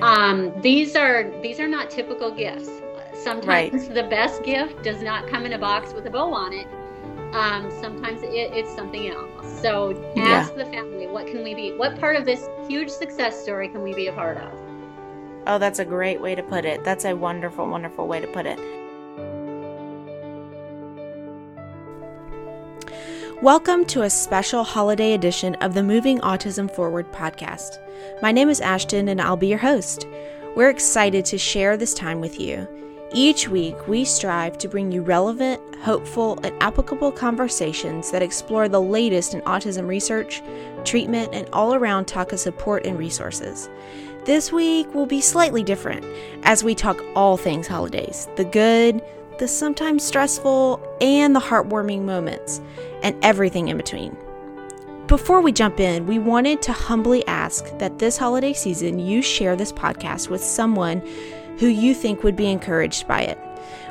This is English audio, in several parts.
Um, these are these are not typical gifts. Sometimes right. the best gift does not come in a box with a bow on it. Um, sometimes it, it's something else. So ask yeah. the family, what can we be? What part of this huge success story can we be a part of? Oh, that's a great way to put it. That's a wonderful, wonderful way to put it. Welcome to a special holiday edition of the Moving Autism Forward podcast. My name is Ashton and I'll be your host. We're excited to share this time with you. Each week, we strive to bring you relevant, hopeful, and applicable conversations that explore the latest in autism research, treatment, and all around TACA support and resources. This week will be slightly different as we talk all things holidays the good, the sometimes stressful, and the heartwarming moments, and everything in between. Before we jump in, we wanted to humbly ask that this holiday season you share this podcast with someone who you think would be encouraged by it.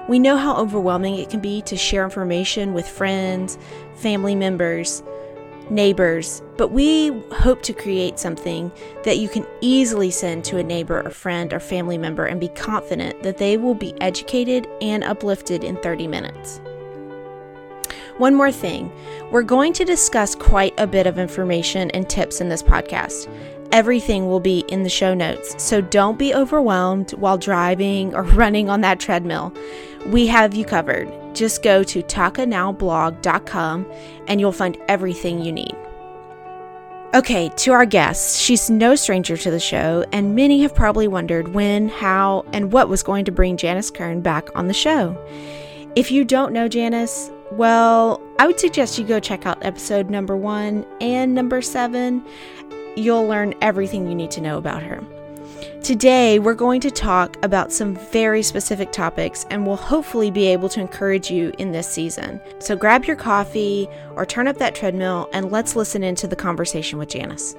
We know how overwhelming it can be to share information with friends, family members, neighbors, but we hope to create something that you can easily send to a neighbor or friend or family member and be confident that they will be educated and uplifted in 30 minutes. One more thing we're going to discuss quite a bit of information and tips in this podcast. Everything will be in the show notes, so don't be overwhelmed while driving or running on that treadmill. We have you covered. Just go to tacanowblog.com and you'll find everything you need. Okay, to our guest. She's no stranger to the show, and many have probably wondered when, how, and what was going to bring Janice Kern back on the show. If you don't know Janice, well, I would suggest you go check out episode number one and number seven. You'll learn everything you need to know about her. Today, we're going to talk about some very specific topics and will hopefully be able to encourage you in this season. So grab your coffee or turn up that treadmill and let's listen into the conversation with Janice.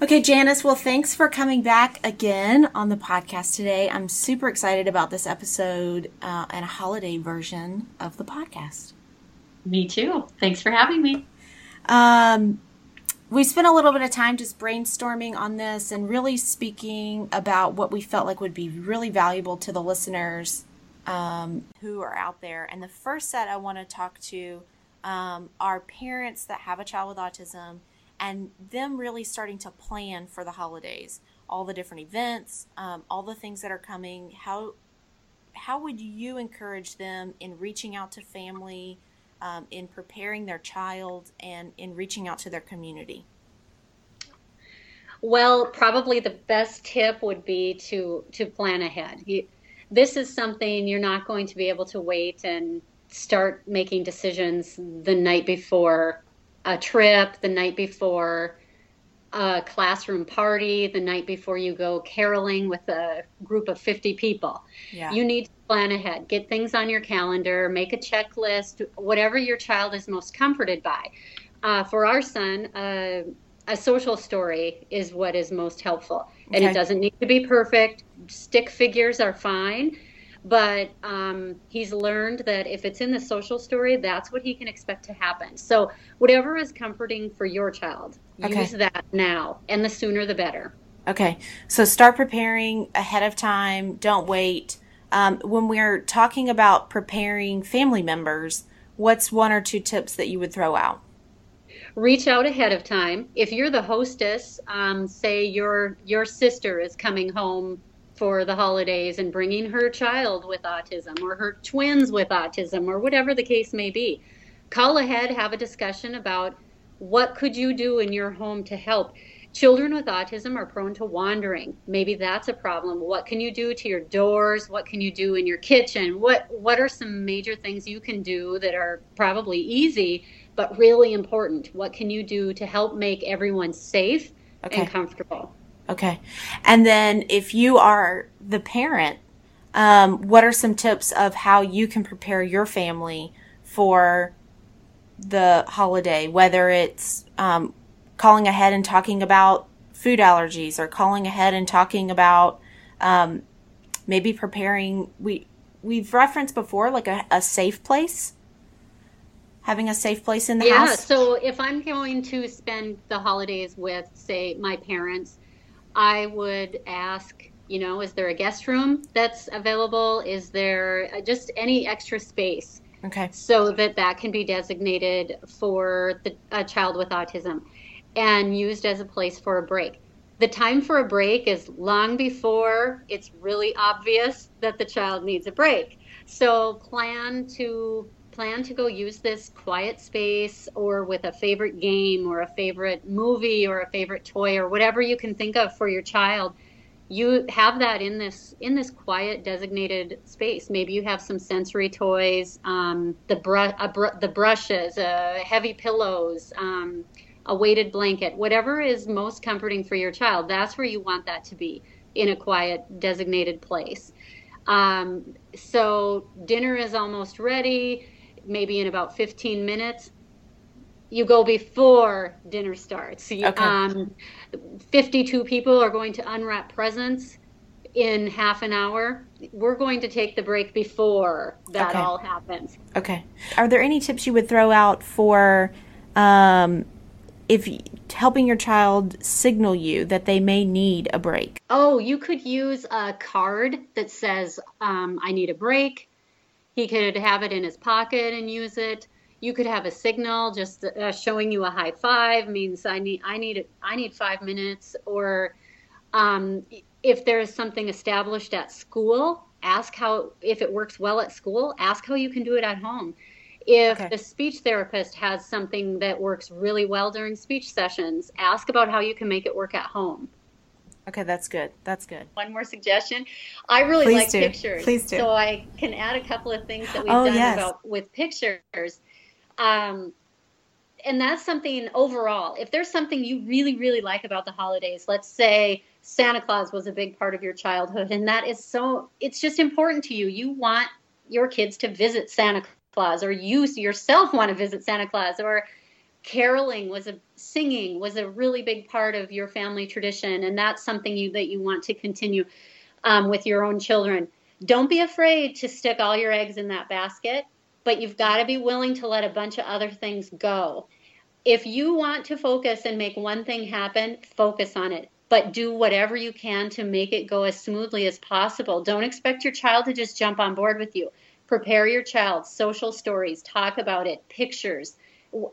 Okay, Janice, well, thanks for coming back again on the podcast today. I'm super excited about this episode uh, and a holiday version of the podcast. Me too. Thanks for having me. Um, we spent a little bit of time just brainstorming on this and really speaking about what we felt like would be really valuable to the listeners um, who are out there. And the first set I want to talk to um, are parents that have a child with autism and them really starting to plan for the holidays, all the different events, um, all the things that are coming. How how would you encourage them in reaching out to family, um, in preparing their child, and in reaching out to their community? Well, probably the best tip would be to to plan ahead. You, this is something you're not going to be able to wait and start making decisions the night before a trip the night before a classroom party the night before you go caroling with a group of 50 people. Yeah. You need to plan ahead, get things on your calendar, make a checklist, whatever your child is most comforted by. Uh, for our son, uh, a social story is what is most helpful. And okay. it doesn't need to be perfect. Stick figures are fine but um, he's learned that if it's in the social story, that's what he can expect to happen. So, whatever is comforting for your child, okay. use that now, and the sooner the better. Okay, so start preparing ahead of time. Don't wait. Um, when we're talking about preparing family members, what's one or two tips that you would throw out? Reach out ahead of time. If you're the hostess, um, say your your sister is coming home for the holidays and bringing her child with autism or her twins with autism or whatever the case may be. Call ahead, have a discussion about what could you do in your home to help. Children with autism are prone to wandering. Maybe that's a problem. What can you do to your doors? What can you do in your kitchen? What what are some major things you can do that are probably easy but really important? What can you do to help make everyone safe okay. and comfortable? Okay. And then if you are the parent, um, what are some tips of how you can prepare your family for the holiday, whether it's um, calling ahead and talking about food allergies or calling ahead and talking about um, maybe preparing we we've referenced before like a, a safe place having a safe place in the house. yeah, so if i'm going to spend the holidays with say my parents I would ask, you know, is there a guest room that's available? Is there uh, just any extra space? Okay. So that that can be designated for the, a child with autism and used as a place for a break. The time for a break is long before it's really obvious that the child needs a break. So plan to plan to go use this quiet space or with a favorite game or a favorite movie or a favorite toy or whatever you can think of for your child you have that in this in this quiet designated space maybe you have some sensory toys um, the brush br- the brushes uh, heavy pillows um, a weighted blanket whatever is most comforting for your child that's where you want that to be in a quiet designated place um, so dinner is almost ready maybe in about 15 minutes. You go before dinner starts. okay. Um, 52 people are going to unwrap presents in half an hour. We're going to take the break before that okay. all happens. Okay. Are there any tips you would throw out for um, if helping your child signal you that they may need a break? Oh, you could use a card that says, um, I need a break. He could have it in his pocket and use it. You could have a signal just uh, showing you a high five means I need I need I need five minutes. Or um, if there is something established at school, ask how if it works well at school. Ask how you can do it at home. If okay. the speech therapist has something that works really well during speech sessions, ask about how you can make it work at home. Okay, that's good. That's good. One more suggestion. I really Please like do. pictures. Please do. So I can add a couple of things that we've oh, done yes. about with pictures. Um, and that's something overall. If there's something you really, really like about the holidays, let's say Santa Claus was a big part of your childhood, and that is so, it's just important to you. You want your kids to visit Santa Claus, or you yourself want to visit Santa Claus, or caroling was a singing was a really big part of your family tradition and that's something you that you want to continue um, with your own children. Don't be afraid to stick all your eggs in that basket but you've got to be willing to let a bunch of other things go. If you want to focus and make one thing happen focus on it but do whatever you can to make it go as smoothly as possible. Don't expect your child to just jump on board with you prepare your child social stories talk about it pictures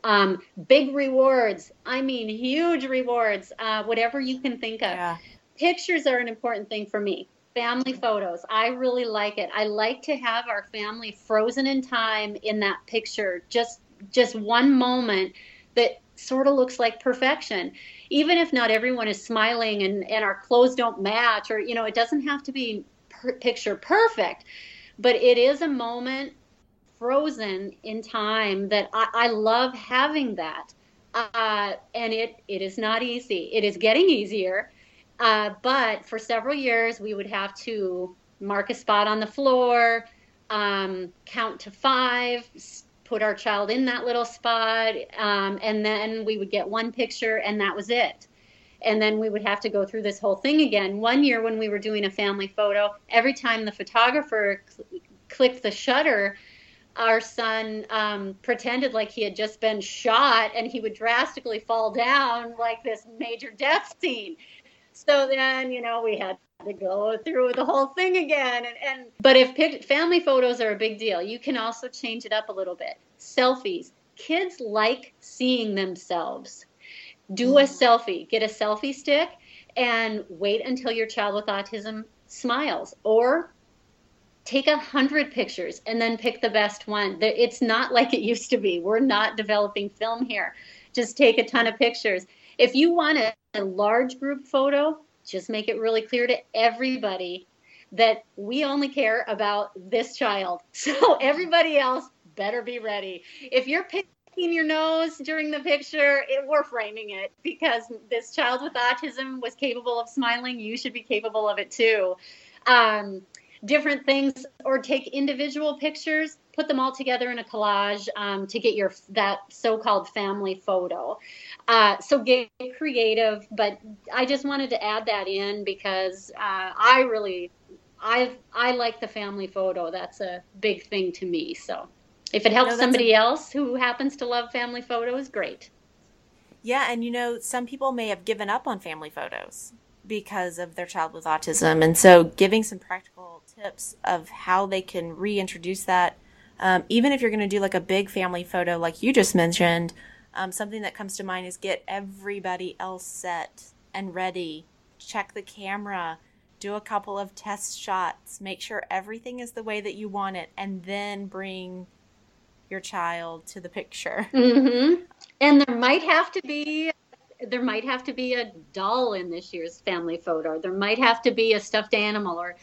um, big rewards. I mean, huge rewards. Uh, whatever you can think of. Yeah. Pictures are an important thing for me. Family photos. I really like it. I like to have our family frozen in time in that picture. Just just one moment that sort of looks like perfection. Even if not everyone is smiling and, and our clothes don't match, or you know, it doesn't have to be per- picture perfect, but it is a moment frozen in time that I, I love having that. Uh, and it, it is not easy. It is getting easier. Uh, but for several years, we would have to mark a spot on the floor, um, count to five, put our child in that little spot, um, and then we would get one picture, and that was it. And then we would have to go through this whole thing again. One year, when we were doing a family photo, every time the photographer cl- clicked the shutter, our son um, pretended like he had just been shot and he would drastically fall down like this major death scene. So then, you know, we had to go through the whole thing again. And, and but if pic- family photos are a big deal, you can also change it up a little bit. Selfies. Kids like seeing themselves. Do a mm-hmm. selfie. Get a selfie stick and wait until your child with autism smiles or take a hundred pictures and then pick the best one. It's not like it used to be. We're not developing film here. Just take a ton of pictures. If you want a, a large group photo, just make it really clear to everybody that we only care about this child. So everybody else better be ready. If you're picking your nose during the picture, it, we're framing it because this child with autism was capable of smiling. You should be capable of it too. Um, different things or take individual pictures put them all together in a collage um, to get your that so-called family photo uh, so get creative but i just wanted to add that in because uh, i really i i like the family photo that's a big thing to me so if it helps no, somebody a- else who happens to love family photos great yeah and you know some people may have given up on family photos because of their child with autism. And so giving some practical tips of how they can reintroduce that, um, even if you're going to do like a big family photo, like you just mentioned, um, something that comes to mind is get everybody else set and ready, check the camera, do a couple of test shots, make sure everything is the way that you want it, and then bring your child to the picture. Mm-hmm. And there might have to be there might have to be a doll in this year's family photo. There might have to be a stuffed animal or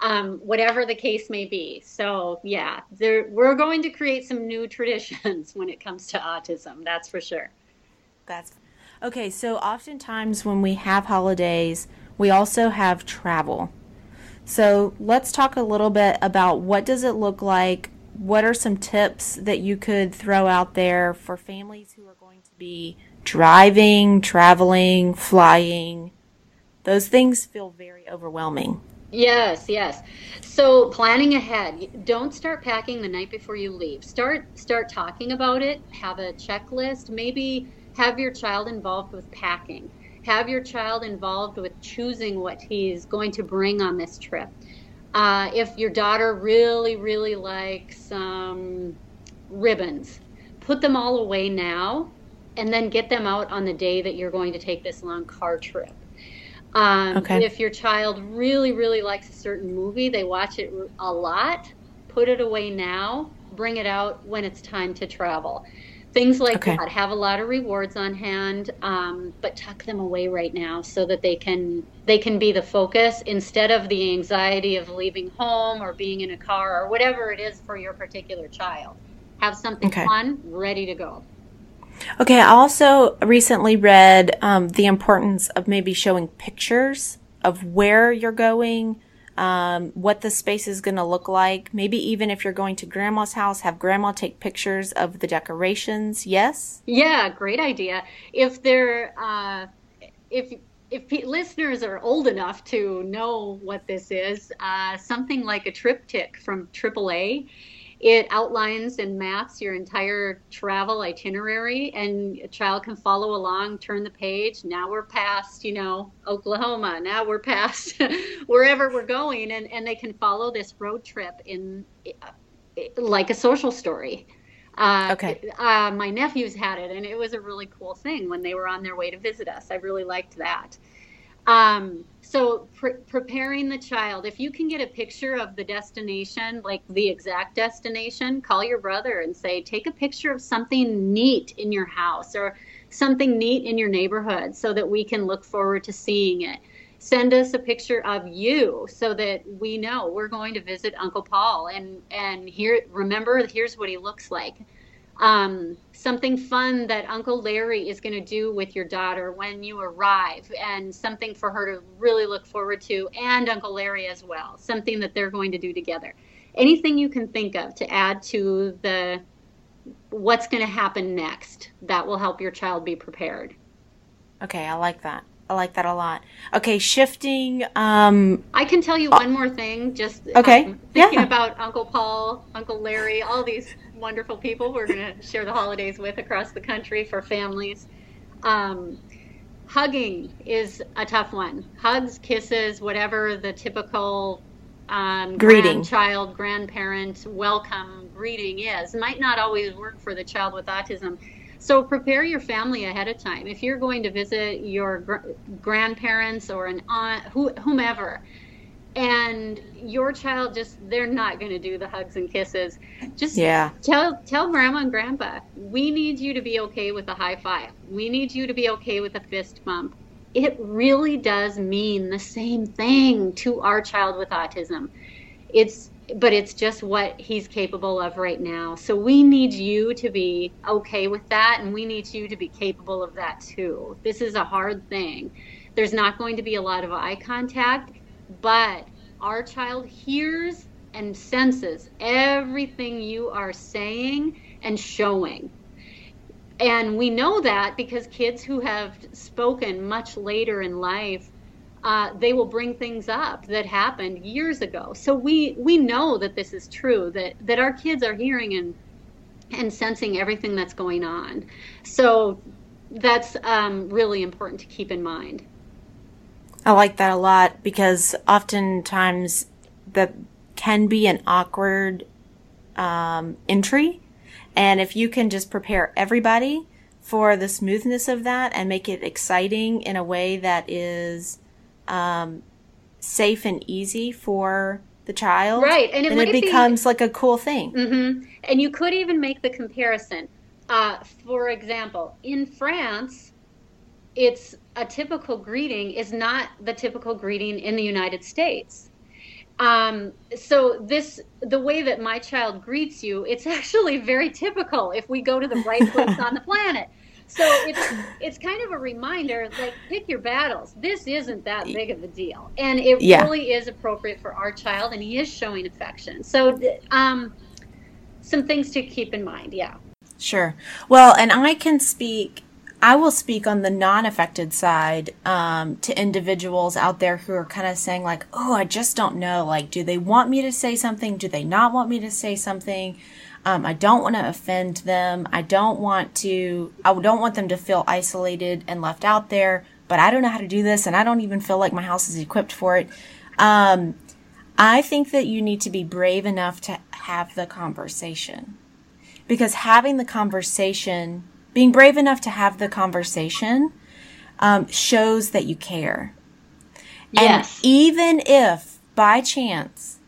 um, whatever the case may be. So yeah, there, we're going to create some new traditions when it comes to autism. That's for sure. That's okay. So oftentimes when we have holidays, we also have travel. So let's talk a little bit about what does it look like. What are some tips that you could throw out there for families who are going to be driving, traveling, flying? Those things feel very overwhelming. Yes, yes. So planning ahead. Don't start packing the night before you leave. Start start talking about it. Have a checklist. Maybe have your child involved with packing. Have your child involved with choosing what he's going to bring on this trip. Uh, if your daughter really, really likes um, ribbons, put them all away now and then get them out on the day that you're going to take this long car trip. Um, okay. If your child really, really likes a certain movie, they watch it a lot, put it away now, bring it out when it's time to travel. Things like okay. that. Have a lot of rewards on hand, um, but tuck them away right now so that they can they can be the focus instead of the anxiety of leaving home or being in a car or whatever it is for your particular child. Have something okay. fun ready to go. Okay, I also recently read um, the importance of maybe showing pictures of where you're going, um, what the space is going to look like. Maybe even if you're going to grandma's house, have grandma take pictures of the decorations. Yes? Yeah, great idea. If they're, uh, if, if listeners are old enough to know what this is, uh, something like a TripTik from AAA it outlines and maps your entire travel itinerary, and a child can follow along, turn the page. Now we're past, you know, Oklahoma. Now we're past wherever we're going, and, and they can follow this road trip in like a social story. Uh, okay. Uh, my nephews had it, and it was a really cool thing when they were on their way to visit us. I really liked that. Um, so pre- preparing the child, if you can get a picture of the destination, like the exact destination, call your brother and say, take a picture of something neat in your house or something neat in your neighborhood so that we can look forward to seeing it. Send us a picture of you so that we know we're going to visit Uncle Paul and and here remember here's what he looks like um, something fun that Uncle Larry is going to do with your daughter when you arrive, and something for her to really look forward to, and Uncle Larry as well, something that they're going to do together. Anything you can think of to add to the what's going to happen next that will help your child be prepared. Okay, I like that. I like that a lot. Okay, shifting. Um, I can tell you one more thing. Just okay. Um, thinking yeah. about Uncle Paul, Uncle Larry, all these wonderful people we're going to share the holidays with across the country for families. Um, hugging is a tough one. Hugs, kisses, whatever the typical um, greeting, child, grandparent, welcome greeting is, might not always work for the child with autism so prepare your family ahead of time. If you're going to visit your gr- grandparents or an aunt, who, whomever, and your child just they're not going to do the hugs and kisses just yeah tell tell grandma and grandpa we need you to be okay with a high five we need you to be okay with a fist bump it really does mean the same thing to our child with autism it's but it's just what he's capable of right now. So we need you to be okay with that, and we need you to be capable of that too. This is a hard thing. There's not going to be a lot of eye contact, but our child hears and senses everything you are saying and showing. And we know that because kids who have spoken much later in life uh, they will bring things up that happened years ago. So we we know that this is true. That that our kids are hearing and and sensing everything that's going on. So that's um, really important to keep in mind. I like that a lot because oftentimes that can be an awkward um, entry. And if you can just prepare everybody for the smoothness of that and make it exciting in a way that is um, safe and easy for the child, right? And it, it becomes be, like a cool thing. Mm-hmm. And you could even make the comparison. Uh, for example, in France, it's a typical greeting is not the typical greeting in the United States. Um, so this the way that my child greets you, it's actually very typical if we go to the right place on the planet. So it's it's kind of a reminder, like pick your battles. This isn't that big of a deal, and it yeah. really is appropriate for our child, and he is showing affection. So, um, some things to keep in mind. Yeah. Sure. Well, and I can speak. I will speak on the non-affected side um, to individuals out there who are kind of saying like, "Oh, I just don't know. Like, do they want me to say something? Do they not want me to say something?" Um, I don't want to offend them. I don't want to, I don't want them to feel isolated and left out there, but I don't know how to do this and I don't even feel like my house is equipped for it. Um, I think that you need to be brave enough to have the conversation because having the conversation, being brave enough to have the conversation, um, shows that you care. Yes. And even if by chance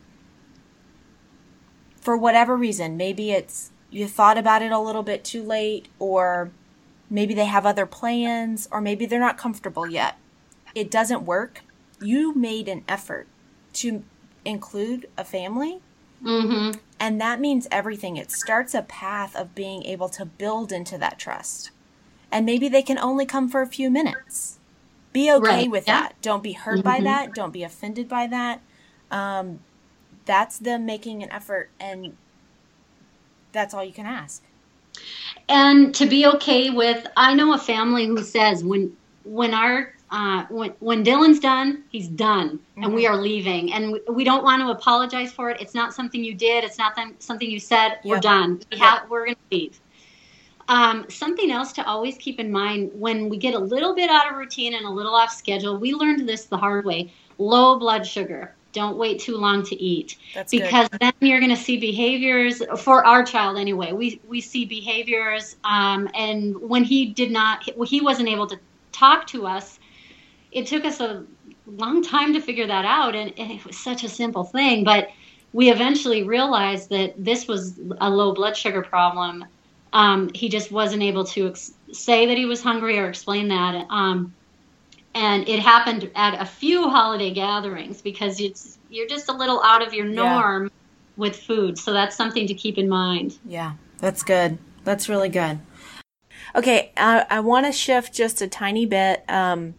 for whatever reason. Maybe it's you thought about it a little bit too late, or maybe they have other plans, or maybe they're not comfortable yet. It doesn't work. You made an effort to include a family. Mm-hmm. And that means everything. It starts a path of being able to build into that trust. And maybe they can only come for a few minutes. Be okay right. with yeah. that. Don't be hurt mm-hmm. by that. Don't be offended by that. Um, that's them making an effort and that's all you can ask and to be okay with i know a family who says when when our uh, when when Dylan's done, he's done, mm-hmm. and we mm-hmm. are leaving, and we, we, don't want to apologize for it. It's not something you did. It's not something you said. Yep. We're done. We have, we're going to leave. Um, something else to always keep in mind when we get a little bit out of routine and a little off schedule. We learned this the hard way. Low blood sugar. Don't wait too long to eat That's because good. then you're going to see behaviors for our child anyway. We we see behaviors, um, and when he did not, he wasn't able to talk to us. It took us a long time to figure that out, and, and it was such a simple thing, but we eventually realized that this was a low blood sugar problem. Um, he just wasn't able to ex- say that he was hungry or explain that. Um, and it happened at a few holiday gatherings because it's you're just a little out of your norm yeah. with food so that's something to keep in mind yeah that's good that's really good okay i, I want to shift just a tiny bit um,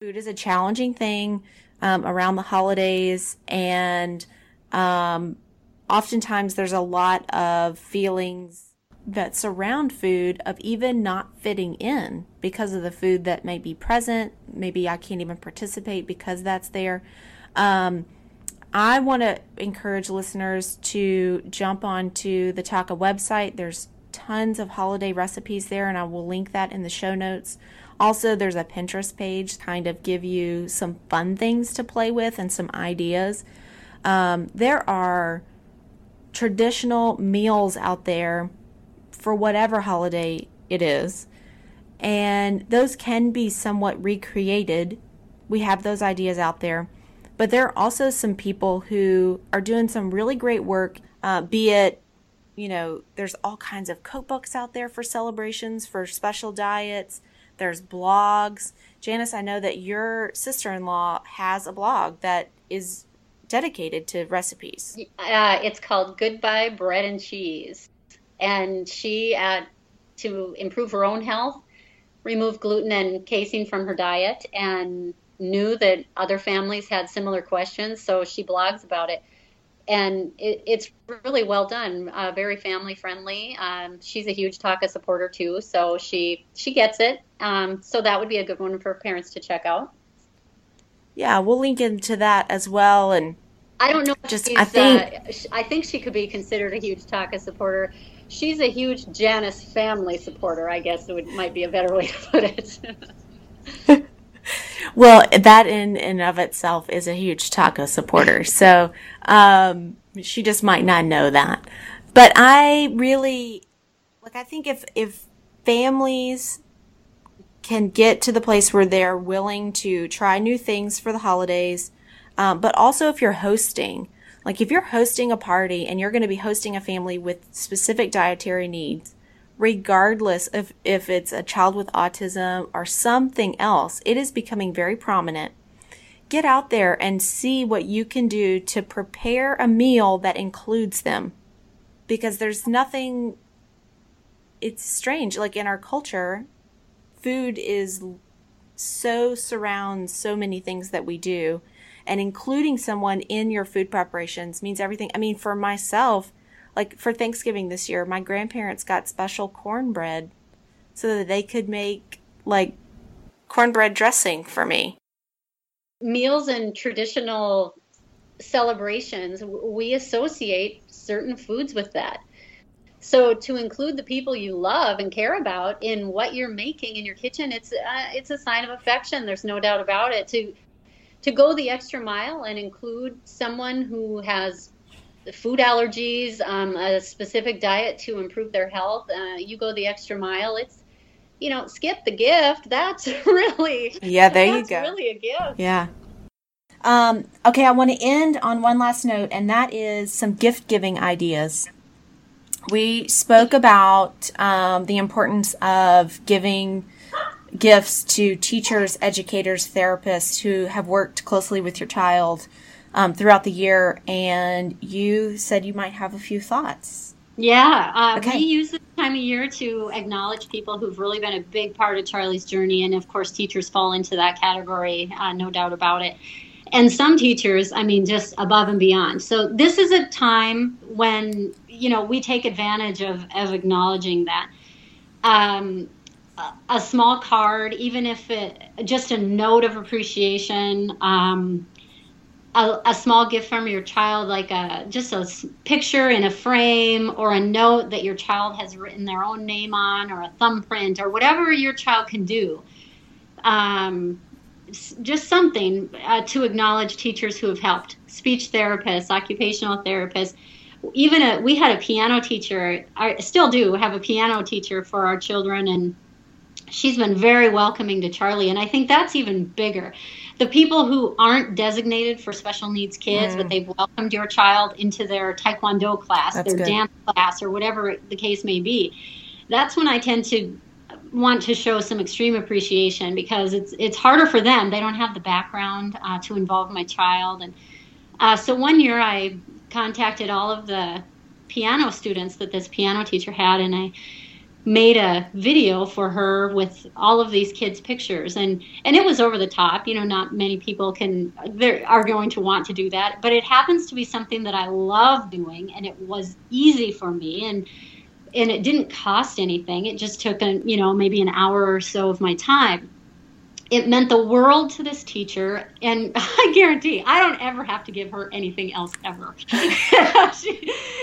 food is a challenging thing um, around the holidays and um, oftentimes there's a lot of feelings that surround food of even not fitting in because of the food that may be present. Maybe I can't even participate because that's there. Um, I want to encourage listeners to jump onto the TACA website. There's tons of holiday recipes there, and I will link that in the show notes. Also, there's a Pinterest page, kind of give you some fun things to play with and some ideas. Um, there are traditional meals out there for whatever holiday it is. And those can be somewhat recreated. We have those ideas out there. But there are also some people who are doing some really great work, uh, be it, you know, there's all kinds of cookbooks out there for celebrations, for special diets. There's blogs. Janice, I know that your sister in law has a blog that is dedicated to recipes. Uh, it's called Goodbye Bread and Cheese and she, uh, to improve her own health, removed gluten and casein from her diet and knew that other families had similar questions, so she blogs about it. And it, it's really well done, uh, very family friendly. Um, she's a huge TACA supporter too, so she she gets it. Um, so that would be a good one for parents to check out. Yeah, we'll link into that as well. And I don't know. Just I think uh, I think she could be considered a huge TACA supporter she's a huge Janice family supporter. I guess it would, might be a better way to put it. well, that in and of itself is a huge TACA supporter. So, um, she just might not know that. But I really, like, I think if, if families can get to the place where they're willing to try new things for the holidays, um, but also if you're hosting, like if you're hosting a party and you're going to be hosting a family with specific dietary needs, regardless of if it's a child with autism or something else, it is becoming very prominent. Get out there and see what you can do to prepare a meal that includes them. Because there's nothing, it's strange. Like in our culture, food is so surrounds so many things that we do. And including someone in your food preparations means everything. I mean, for myself, like for Thanksgiving this year, my grandparents got special cornbread so that they could make like cornbread dressing for me. Meals and traditional celebrations, we associate certain foods with that. So to include the people you love and care about in what you're making in your kitchen, it's uh, it's a sign of affection. There's no doubt about it. To to go the extra mile and include someone who has food allergies, um, a specific diet to improve their health. Uh, you go the extra mile. It's you know, skip the gift. That's really yeah. There you go. Really a gift. Yeah. Um, okay, I want to end on one last note, and that is some gift giving ideas. We spoke about um, the importance of giving gifts to teachers, educators, therapists who have worked closely with your child um, throughout the year, and you said you might have a few thoughts. Yeah, uh, okay. we use this time of year to acknowledge people who've really been a big part of Charlie's journey, and of course, teachers fall into that category, uh, no doubt about it. And some teachers, I mean, just above and beyond. So this is a time when you know we take advantage of of acknowledging that. Um, a small card, even if it just a note of appreciation, um, a, a, small gift from your child, like a just a picture in a frame or a note that your child has written their own name on, or a thumbprint, or whatever your child can do. Um, just something uh, to acknowledge teachers who have helped, speech therapists, occupational therapists. Even a, we had a piano teacher. I still do have a piano teacher for our children, and she's been very welcoming to Charlie. And I think that's even bigger the people who aren't designated for special needs kids, mm. but they've welcomed your child into their taekwondo class, that's their good. dance class, or whatever the case may be, that's when I tend to want to show some extreme appreciation because it's it's harder for them. They don't have the background uh, to involve my child, and uh, so one year I contacted all of the piano students that this piano teacher had, and I made a video for her with all of these kids pictures. And and it was over the top you know not many people can are going to want to do that. But it happens to be something that I love doing and it was easy for me. And and it didn't cost anything. It just took a you know maybe an hour or so of my time. It meant the world to this teacher and i guarantee i don't ever have to give her anything else ever.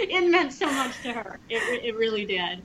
It meant so much to her. It, it really did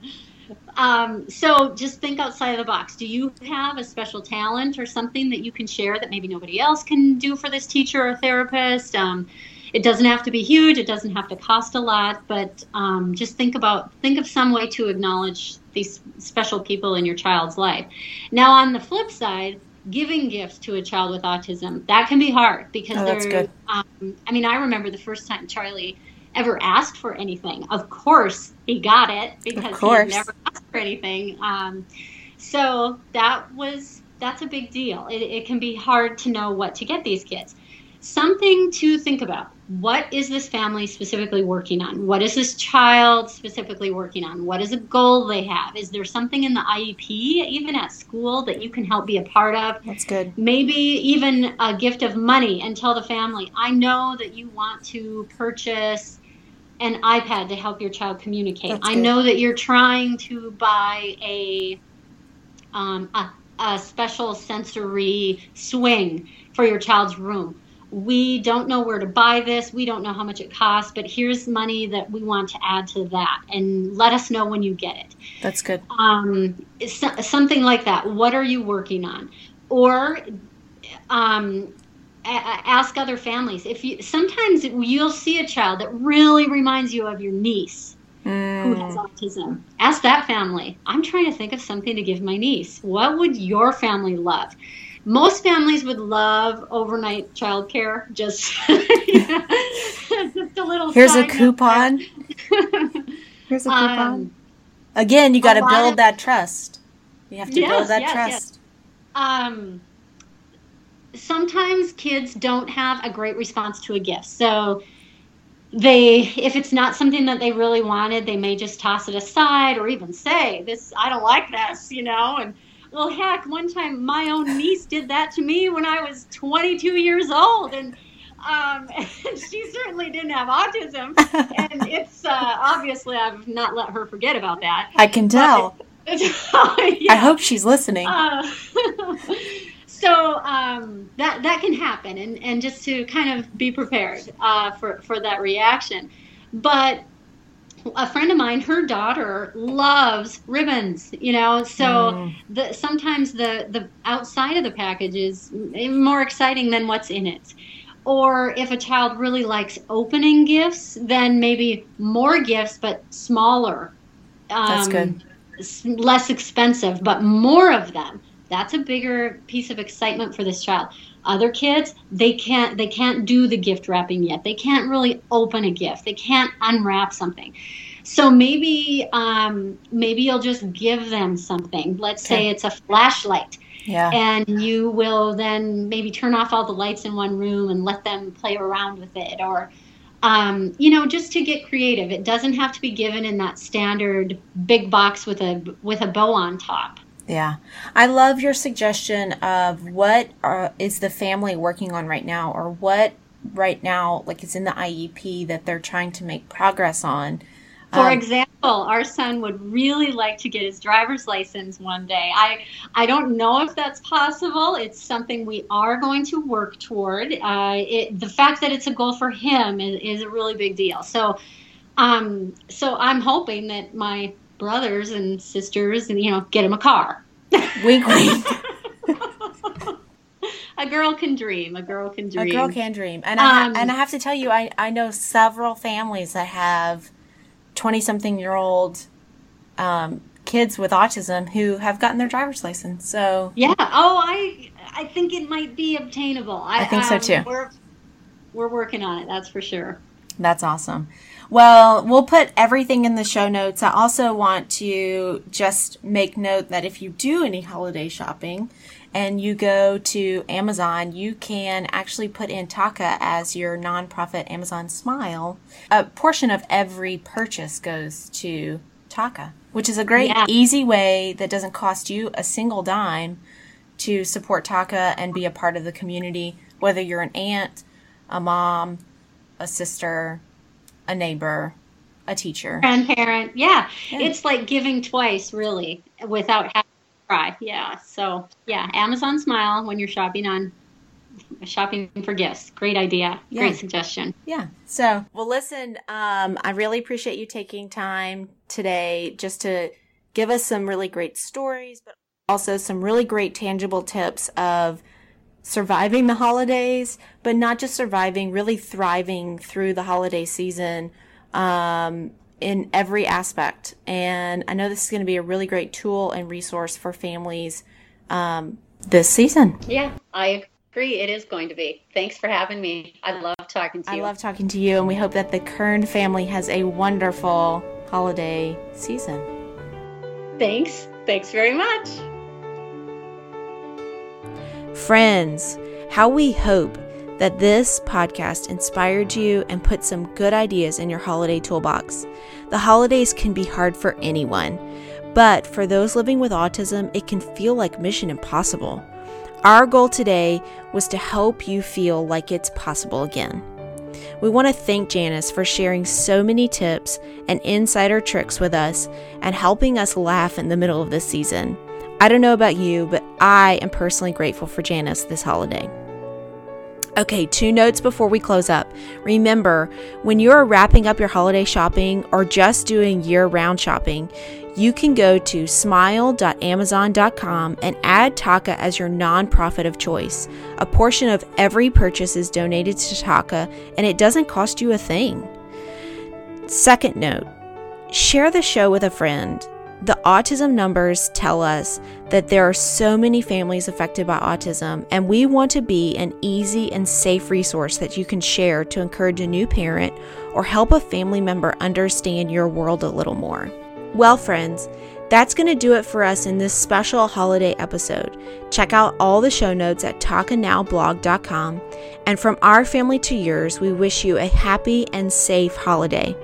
um, so just think outside of the box. Do you have a special talent or something that you can share that maybe nobody else can do for this teacher or therapist? Um, it doesn't have to be huge. It doesn't have to cost a lot, but um, just think about think of some way to acknowledge these special people in your child's life. Now, on the flip side, giving gifts to a child with autism that can be hard because oh, they're. Um, I mean, I remember the first time Charlie ever asked for anything. Of course, he got it because he never asked for anything. Um, so that was that's a big deal. It, it can be hard to know what to get these kids. Something to think about. What is this family specifically working on? What is this child specifically working on? What is a goal they have? Is there something in the IEP, even at school, that you can help be a part of? That's good. Maybe even a gift of money and tell the family, I know that you want to purchase an iPad to help your child communicate. I know that you're trying to buy a, um, a, a special sensory swing for your child's room. We don't know where to buy this. We don't know how much it costs, but here's money that we want to add to that, and let us know when you get it. That's good. Um, something like that. What are you working on? Or um, ask other families. If you sometimes you'll see a child that really reminds you of your niece mm. who has autism. Ask that family i'm trying to think of something to give my niece. What would your family love? Most families would love overnight childcare just just a little here's a coupon. Here's a coupon. Um, again you got to build of, that trust. You have to yes, build that yes, trust. Yes. um sometimes kids don't have a great response to a gift. So they if it's not something that they really wanted, they may just toss it aside or even say, "This I don't like this," you know, and well, heck, one time my own niece did that to me when I was 22 years old, and um, she certainly didn't have autism, and it's uh, obviously I've not let her forget about that. I can tell. But, yeah. I hope she's listening. Uh, so um, that that can happen, and, and just to kind of be prepared uh, for for that reaction. But a friend of mine, her daughter loves ribbons, you know. So mm. the, sometimes the the outside of the package is more exciting than what's in it. Or if a child really likes opening gifts, then maybe more gifts but smaller. Um, That's good. Less expensive, but more of them that's a bigger piece of excitement for this child other kids they can't they can't do the gift wrapping yet they can't really open a gift they can't unwrap something so maybe um, maybe you'll just give them something let's okay. say it's a flashlight yeah. And you will then maybe turn off all the lights in one room and let them play around with it. Or, um, you know, just to get creative. It doesn't have to be given in that standard big box with a with a bow on top. Yeah. I love your suggestion of what are, is the family working on right now or what right now like is in the IEP that they're trying to make progress on. For um, example, our son would really like to get his driver's license one day. I I don't know if that's possible. It's something we are going to work toward. Uh, it, the fact that it's a goal for him is, is a really big deal. So, um, so I'm hoping that my brothers and sisters and you know get him a car. Wink wink a girl can dream. A girl can dream a girl can dream. And I um, and I have to tell you I I know several families that have 20 something year old um, kids with autism who have gotten their driver's license. So yeah. Oh I I think it might be obtainable. I, I think um, so too. we're, we're working on it that's for sure. That's awesome well, we'll put everything in the show notes. I also want to just make note that if you do any holiday shopping and you go to Amazon, you can actually put in TACA as your nonprofit Amazon Smile. A portion of every purchase goes to TACA, which is a great, yeah. easy way that doesn't cost you a single dime to support TACA and be a part of the community, whether you're an aunt, a mom, a sister, a neighbor, a teacher, grandparent. Yeah. yeah. It's like giving twice, really, without having to cry. Yeah. So, yeah, Amazon Smile when you're shopping on shopping for gifts. Great idea. Yeah. Great suggestion. Yeah. So, well, listen, um, I really appreciate you taking time today just to give us some really great stories, but also some really great tangible tips of surviving the holidays, but not just surviving, really thriving through the holiday season um, in every aspect. And I know this is going to be a really great tool and resource for families um, this season. Yeah, I agree. It is going to be. Thanks for having me. I love talking to you. I love talking to you, and we hope that the Kern family has a wonderful holiday season. Thanks. Thanks very much. Friends, how we hope that this podcast inspired you and put some good ideas in your holiday toolbox. The holidays can be hard for anyone, but for those living with autism, it can feel like mission impossible. Our goal today was to help you feel like it's possible again. We want to thank Janice for sharing so many tips and insider tricks with us and helping us laugh in the middle of this season. I don't know about you, but I am personally grateful for Janice this holiday. Okay, two notes before we close up. Remember, when you're wrapping up your holiday shopping or just doing year round shopping, you can go to smile.amazon.com and add TACA as your nonprofit of choice. A portion of every purchase is donated to TACA, and it doesn't cost you a thing. Second note share the show with a friend. The autism numbers tell us that there are so many families affected by autism, and we want to be an easy and safe resource that you can share to encourage a new parent or help a family member understand your world a little more. Well, friends, that's going to do it for us in this special holiday episode. Check out all the show notes at tacanowblog.com. And from our family to yours, we wish you a happy and safe holiday.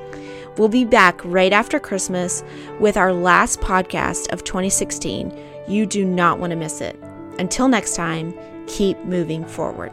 We'll be back right after Christmas with our last podcast of 2016. You do not want to miss it. Until next time, keep moving forward.